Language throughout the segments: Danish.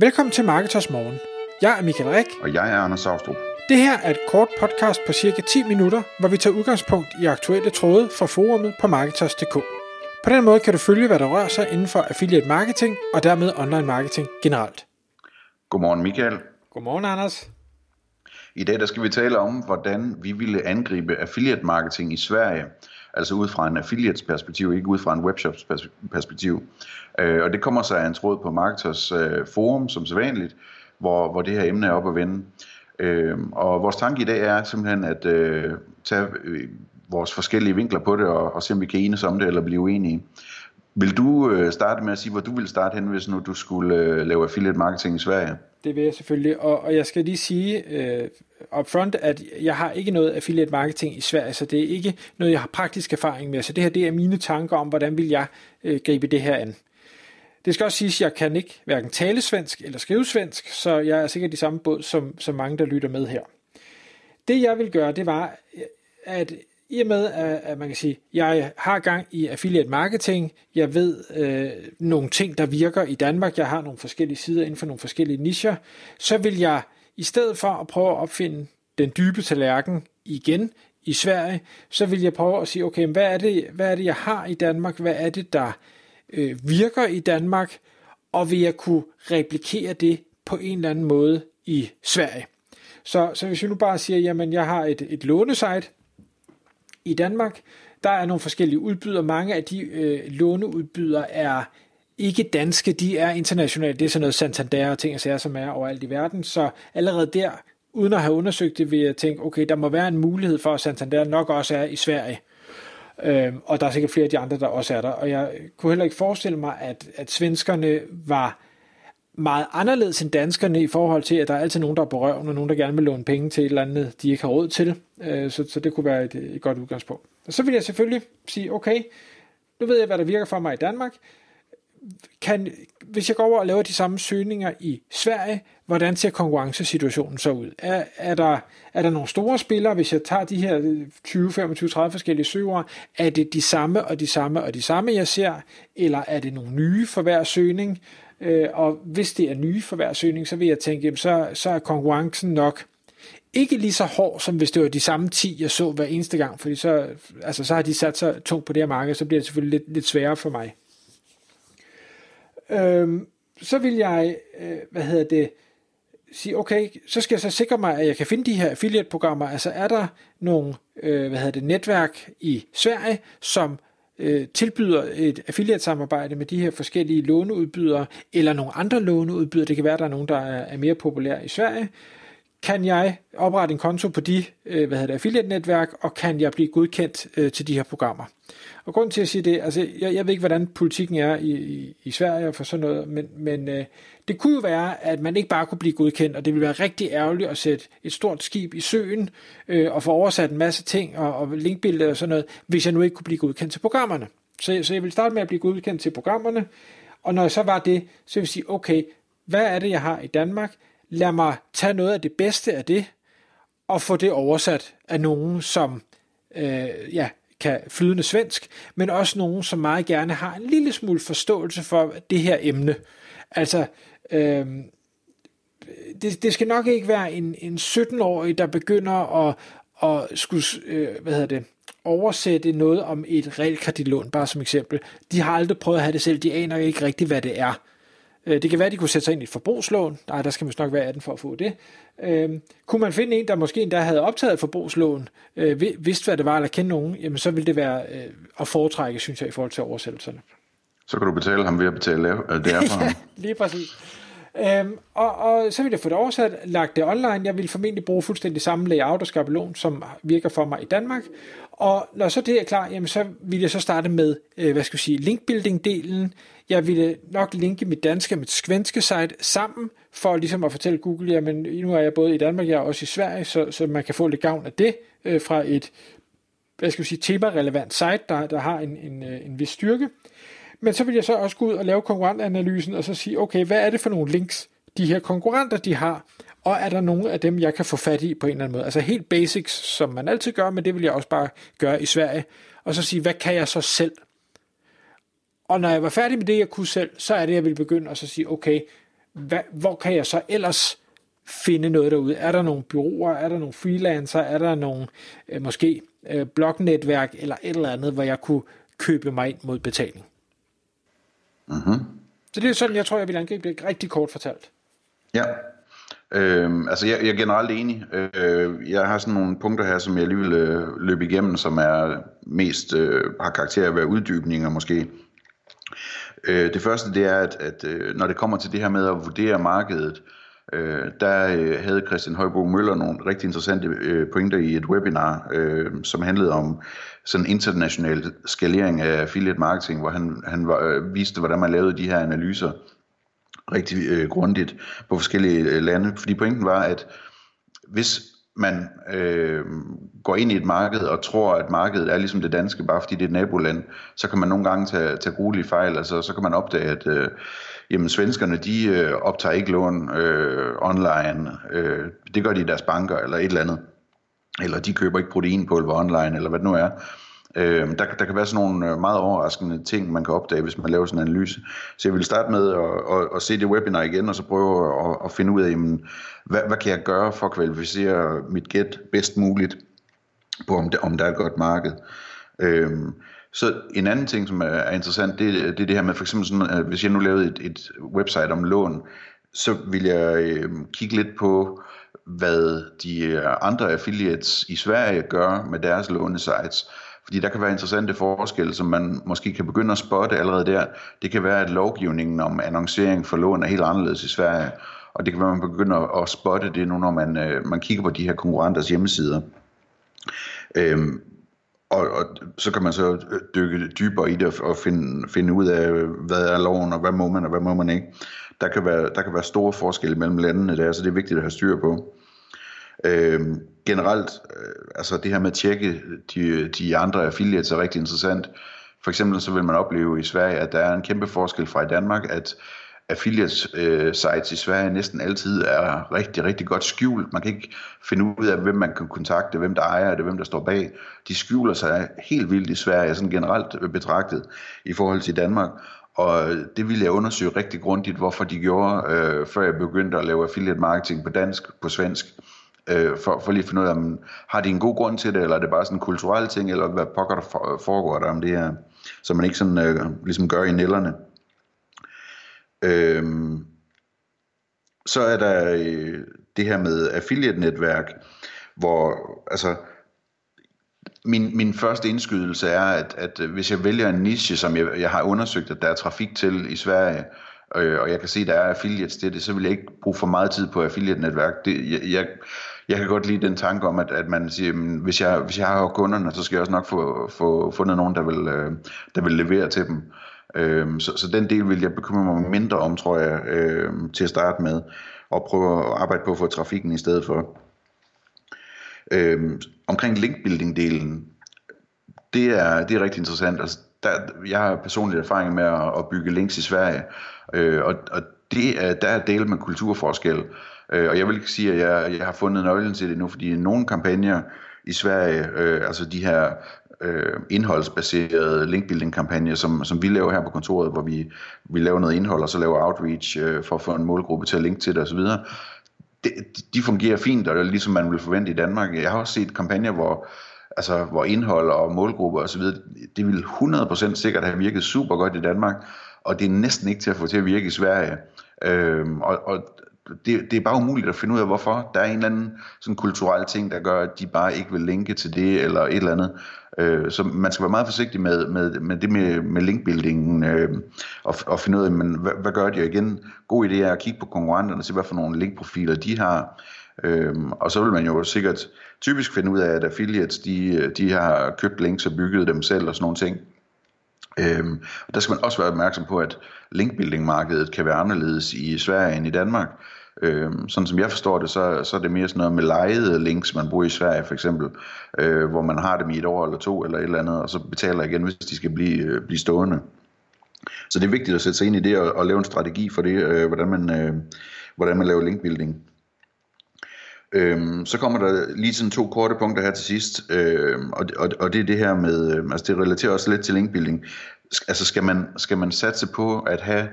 Velkommen til Marketers Morgen. Jeg er Michael Rik. Og jeg er Anders Saustrup. Det her er et kort podcast på cirka 10 minutter, hvor vi tager udgangspunkt i aktuelle tråde fra forumet på Marketers.dk. På den måde kan du følge, hvad der rører sig inden for affiliate marketing og dermed online marketing generelt. Godmorgen Michael. Godmorgen Anders. I dag der skal vi tale om, hvordan vi ville angribe affiliate marketing i Sverige. Altså ud fra en affiliates perspektiv, ikke ud fra en webshops perspektiv. Øh, og det kommer sig af en tråd på Marketers øh, forum, som sædvanligt, hvor, hvor det her emne er op at vende. Øh, og vores tanke i dag er simpelthen at øh, tage øh, vores forskellige vinkler på det, og, og se om vi kan enes om det, eller blive uenige. Vil du øh, starte med at sige, hvor du vil starte hen, hvis nu du skulle øh, lave affiliate marketing i Sverige? Det vil jeg selvfølgelig, og, og jeg skal lige sige øh, upfront, at jeg har ikke noget affiliate marketing i Sverige, så det er ikke noget, jeg har praktisk erfaring med. Så det her det er mine tanker om, hvordan vil jeg øh, gribe det her an. Det skal også siges, at jeg kan ikke hverken tale svensk eller skrive svensk, så jeg er sikkert i samme båd som, som mange, der lytter med her. Det jeg vil gøre, det var, øh, at i og med, at, man kan sige, jeg har gang i affiliate marketing, jeg ved øh, nogle ting, der virker i Danmark, jeg har nogle forskellige sider inden for nogle forskellige nischer, så vil jeg i stedet for at prøve at opfinde den dybe tallerken igen i Sverige, så vil jeg prøve at sige, okay, hvad er det, hvad er det jeg har i Danmark, hvad er det, der øh, virker i Danmark, og vil jeg kunne replikere det på en eller anden måde i Sverige. Så, så hvis vi nu bare siger, jamen jeg har et, et lånesite i Danmark, der er nogle forskellige udbydere. Mange af de øh, låneudbydere er ikke danske, de er internationale. Det er sådan noget Santander og ting og sager, som er overalt i verden. Så allerede der, uden at have undersøgt det, vil jeg tænke, okay, der må være en mulighed for, at Santander nok også er i Sverige. Øhm, og der er sikkert flere af de andre, der også er der. Og jeg kunne heller ikke forestille mig, at, at svenskerne var meget anderledes end danskerne i forhold til, at der er altid nogen, der er på røven, og nogen, der gerne vil låne penge til et eller andet, de ikke har råd til. Øh, så, så det kunne være et, et godt udgangspunkt. Og så vil jeg selvfølgelig sige, okay, nu ved jeg, hvad der virker for mig i Danmark. Kan, hvis jeg går over og laver de samme søgninger i Sverige, hvordan ser konkurrencesituationen så ud? Er, er, der, er der nogle store spillere, hvis jeg tager de her 20, 25, 30 forskellige søgere, er det de samme og de samme og de samme, jeg ser, eller er det nogle nye for hver søgning? Øh, og hvis det er nye for hver søgning, så vil jeg tænke, så, så er konkurrencen nok ikke lige så hård, som hvis det var de samme 10, jeg så hver eneste gang, fordi så, altså, så har de sat sig tungt på det her marked, så bliver det selvfølgelig lidt, lidt sværere for mig. Øhm, så vil jeg, øh, hvad hedder det, sige, okay, så skal jeg så sikre mig, at jeg kan finde de her affiliate-programmer. Altså er der nogle, øh, hvad hedder det, netværk i Sverige, som øh, tilbyder et affiliate-samarbejde med de her forskellige låneudbydere, eller nogle andre låneudbydere, det kan være, at der er nogen, der er, er mere populære i Sverige, kan jeg oprette en konto på de øh, hvad hedder det, affiliate-netværk, og kan jeg blive godkendt øh, til de her programmer. Og grund til at sige det, altså jeg, jeg ved ikke, hvordan politikken er i, i, i Sverige for sådan noget, men, men øh, det kunne jo være, at man ikke bare kunne blive godkendt, og det ville være rigtig ærgerligt at sætte et stort skib i søen øh, og få oversat en masse ting og, og linkbilleder og sådan noget, hvis jeg nu ikke kunne blive godkendt til programmerne. Så, så jeg vil starte med at blive godkendt til programmerne, og når jeg så var det, så vil jeg sige, okay, hvad er det, jeg har i Danmark? Lad mig tage noget af det bedste af det, og få det oversat af nogen, som øh, ja, kan flydende svensk, men også nogen, som meget gerne har en lille smule forståelse for det her emne. Altså, øh, det, det skal nok ikke være en, en 17-årig, der begynder at, at skulle, øh, hvad hedder det, oversætte noget om et realkreditlån, bare som eksempel. De har aldrig prøvet at have det selv, de aner ikke rigtigt, hvad det er. Øh, det kan være, at de kunne sætte sig ind i et forbrugslån. Nej, der skal man nok være 18 for at få det. Øh, kunne man finde en, der måske endda havde optaget et forbrugslån, øh, vidste hvad det var, eller kendte nogen, jamen så ville det være øh, at foretrække, synes jeg, i forhold til oversættelserne. Så kan du betale ham ved at betale det er for ham. lige præcis. Øhm, og, og så vil jeg få det oversat, lagt det online. Jeg vil formentlig bruge fuldstændig samme layout og skabelon, som virker for mig i Danmark. Og når så det er klar, jamen så vil jeg så starte med, øh, hvad skal jeg sige, linkbuilding-delen. Jeg ville øh, nok linke mit danske og mit svenske site sammen, for ligesom at fortælle Google, jamen nu er jeg både i Danmark, jeg er også i Sverige, så, så man kan få lidt gavn af det øh, fra et, hvad skal jeg sige, tema-relevant site, der, der har en, en, øh, en vis styrke. Men så vil jeg så også gå ud og lave konkurrentanalysen, og så sige, okay, hvad er det for nogle links, de her konkurrenter, de har, og er der nogen af dem, jeg kan få fat i på en eller anden måde? Altså helt basics, som man altid gør, men det vil jeg også bare gøre i Sverige. Og så sige, hvad kan jeg så selv? Og når jeg var færdig med det, jeg kunne selv, så er det, jeg vil begynde at så sige, okay, hvad, hvor kan jeg så ellers finde noget derude? Er der nogle byråer, er der nogle freelancer, er der nogle øh, måske øh, blognetværk eller et eller andet, hvor jeg kunne købe mig ind mod betaling? Mm-hmm. Så det er sådan, jeg tror, jeg vil angribe det rigtig kort fortalt. Ja, Øh, altså jeg, jeg er generelt enig. Øh, jeg har sådan nogle punkter her, som jeg lige vil øh, løbe igennem, som er mest øh, har karakter af at være uddybninger måske. Øh, det første det er, at, at øh, når det kommer til det her med at vurdere markedet, øh, Øh, der øh, havde Christian Højbo Møller nogle rigtig interessante øh, pointer i et webinar, øh, som handlede om sådan international skalering af affiliate marketing, hvor han, han var, øh, viste, hvordan man lavede de her analyser rigtig øh, grundigt på forskellige øh, lande. Fordi pointen var, at hvis man øh, går ind i et marked og tror, at markedet er ligesom det danske, bare fordi det er et naboland, så kan man nogle gange tage, tage gruelige fejl. Altså, så kan man opdage, at øh, jamen, svenskerne de øh, optager ikke lån øh, online. Øh, det gør de i deres banker eller et eller andet. Eller de køber ikke proteinpulver online, eller hvad det nu er. Øh, der, der kan være sådan nogle øh, meget overraskende ting, man kan opdage, hvis man laver sådan en analyse. Så jeg vil starte med at, at, at se det webinar igen, og så prøve at, at finde ud af, jamen, hvad, hvad kan jeg gøre for at kvalificere mit gæt bedst muligt på, om, det, om der er et godt marked. Øh, så en anden ting, som er interessant, det, det er det her med, for eksempel sådan, at hvis jeg nu lavede et, et website om lån, så vil jeg øh, kigge lidt på, hvad de øh, andre affiliates i Sverige gør med deres lånesites. Fordi der kan være interessante forskelle, som man måske kan begynde at spotte allerede der. Det kan være, at lovgivningen om annoncering for lån er helt anderledes i Sverige. Og det kan være, at man begynder at spotte det nu, når man, øh, man kigger på de her konkurrenters hjemmesider. Øhm, og, og så kan man så øh, dykke dybere i det og finde, finde ud af, hvad er loven, og hvad må man, og hvad må man ikke. Der kan være, der kan være store forskelle mellem landene der, så det er vigtigt at have styr på. Øhm, generelt, øh, altså det her med at tjekke de, de andre affiliates er rigtig interessant. For eksempel så vil man opleve i Sverige, at der er en kæmpe forskel fra i Danmark, at affiliates øh, sites i Sverige næsten altid er rigtig, rigtig godt skjult. Man kan ikke finde ud af, hvem man kan kontakte, hvem der ejer det, hvem der står bag. De skjuler sig helt vildt i Sverige, sådan generelt betragtet i forhold til Danmark. Og det ville jeg undersøge rigtig grundigt, hvorfor de gjorde, øh, før jeg begyndte at lave affiliate marketing på dansk, på svensk øh, for, for lige at finde ud af, om, har de en god grund til det, eller er det bare sådan en kulturel ting, eller hvad pokker der foregår der om det her, så man ikke sådan øh, ligesom gør i nælderne. Øh, så er der øh, det her med affiliate-netværk, hvor altså min, min første indskydelse er, at, at hvis jeg vælger en niche, som jeg, jeg har undersøgt, at der er trafik til i Sverige, øh, og jeg kan se, at der er affiliates til det, så vil jeg ikke bruge for meget tid på affiliate-netværk. Det, jeg, jeg, jeg kan godt lide den tanke om, at, at man siger, at hvis jeg, hvis jeg har kunderne, så skal jeg også nok få, få fundet nogen, der vil, øh, der vil levere til dem. Øh, så, så den del vil jeg bekymre mig mindre om, tror jeg, øh, til at starte med, og prøve at arbejde på at få trafikken i stedet for. Øh, omkring linkbuilding-delen, det er, det er rigtig interessant. Altså, der, jeg har personlig erfaring med at, at bygge links i Sverige, øh, og, og det er, der er del med kulturforskel. Øh, og jeg vil ikke sige, at jeg, jeg har fundet nøglen til det nu, fordi nogle kampagner i Sverige, øh, altså de her øh, indholdsbaserede linkbuilding-kampagner, som, som vi laver her på kontoret, hvor vi, vi laver noget indhold, og så laver outreach øh, for at få en målgruppe til at linke til det osv., det, de fungerer fint, og det er ligesom man vil forvente i Danmark. Jeg har også set kampagner, hvor, altså, hvor indhold og målgrupper osv., det vil 100% sikkert have virket super godt i Danmark, og det er næsten ikke til at få til at virke i Sverige. Øhm, og, og det, det er bare umuligt at finde ud af, hvorfor. Der er en eller anden sådan kulturel ting, der gør, at de bare ikke vil linke til det, eller et eller andet. Øh, så man skal være meget forsigtig med, med, med det med, med linkbuildingen, øh, og, og finde ud af, men, hvad, hvad gør de? Og igen, god idé er at kigge på konkurrenterne, og se, hvad for nogle linkprofiler de har. Øh, og så vil man jo sikkert typisk finde ud af, at affiliates, de, de har købt links og bygget dem selv og sådan nogle ting. Øhm, og der skal man også være opmærksom på, at linkbuilding-markedet kan være anderledes i Sverige end i Danmark. Øh, sådan som jeg forstår det, så, så er det mere sådan noget med lejede links, man bruger i Sverige for eksempel, øh, hvor man har dem i et år eller to eller et eller andet, og så betaler igen, hvis de skal blive, øh, blive stående. Så det er vigtigt at sætte sig ind i det og, og lave en strategi for det, øh, hvordan, man, øh, hvordan man laver linkbuilding. Øhm, så kommer der lige sådan to korte punkter her til sidst, øhm, og, og, og det er det her med, øh, altså det relaterer også lidt til linkbuilding. Altså skal man, skal man satse på at have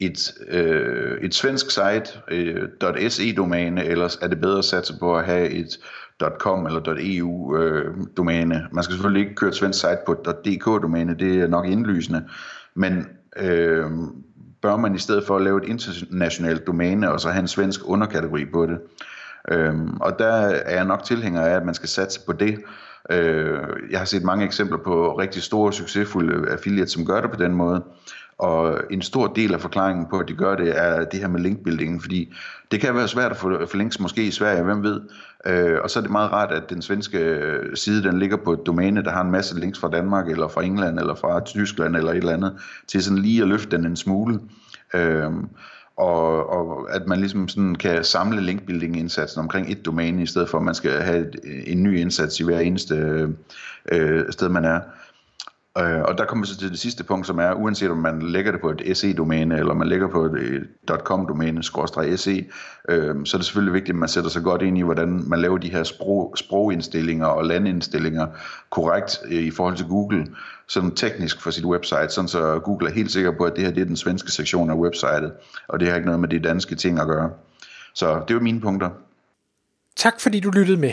et, øh, et svensk site, øh, .se-domæne, eller er det bedre at satse på at have et .com eller .eu-domæne. Øh, Man skal selvfølgelig ikke køre et svensk site på .dk-domæne, det er nok indlysende, men øh, bør man i stedet for at lave et internationalt domæne, og så have en svensk underkategori på det. Øhm, og der er jeg nok tilhænger af, at man skal satse på det, Øh, jeg har set mange eksempler på rigtig store, succesfulde affiliates, som gør det på den måde. Og en stor del af forklaringen på, at de gør det, er det her med linkbuildingen, fordi det kan være svært at få, få links måske i Sverige, hvem ved. Øh, og så er det meget rart, at den svenske øh, side, den ligger på et domæne, der har en masse links fra Danmark, eller fra England, eller fra Tyskland, eller et eller andet, til sådan lige at løfte den en smule. Øh, og, og at man ligesom sådan kan samle linkbuilding-indsatsen omkring et domæne, i stedet for at man skal have et, en ny indsats i hver eneste øh, sted, man er. Øh, og der kommer vi så til det sidste punkt, som er, uanset om man lægger det på et SE-domæne, eller man lægger på et .com-domæne, SE, øh, så er det selvfølgelig vigtigt, at man sætter sig godt ind i, hvordan man laver de her sprog, sprogindstillinger og landindstillinger korrekt øh, i forhold til Google, sådan teknisk for sit website, sådan så Google er helt sikker på, at det her det er den svenske sektion af websitet, og det har ikke noget med de danske ting at gøre. Så det var mine punkter. Tak fordi du lyttede med.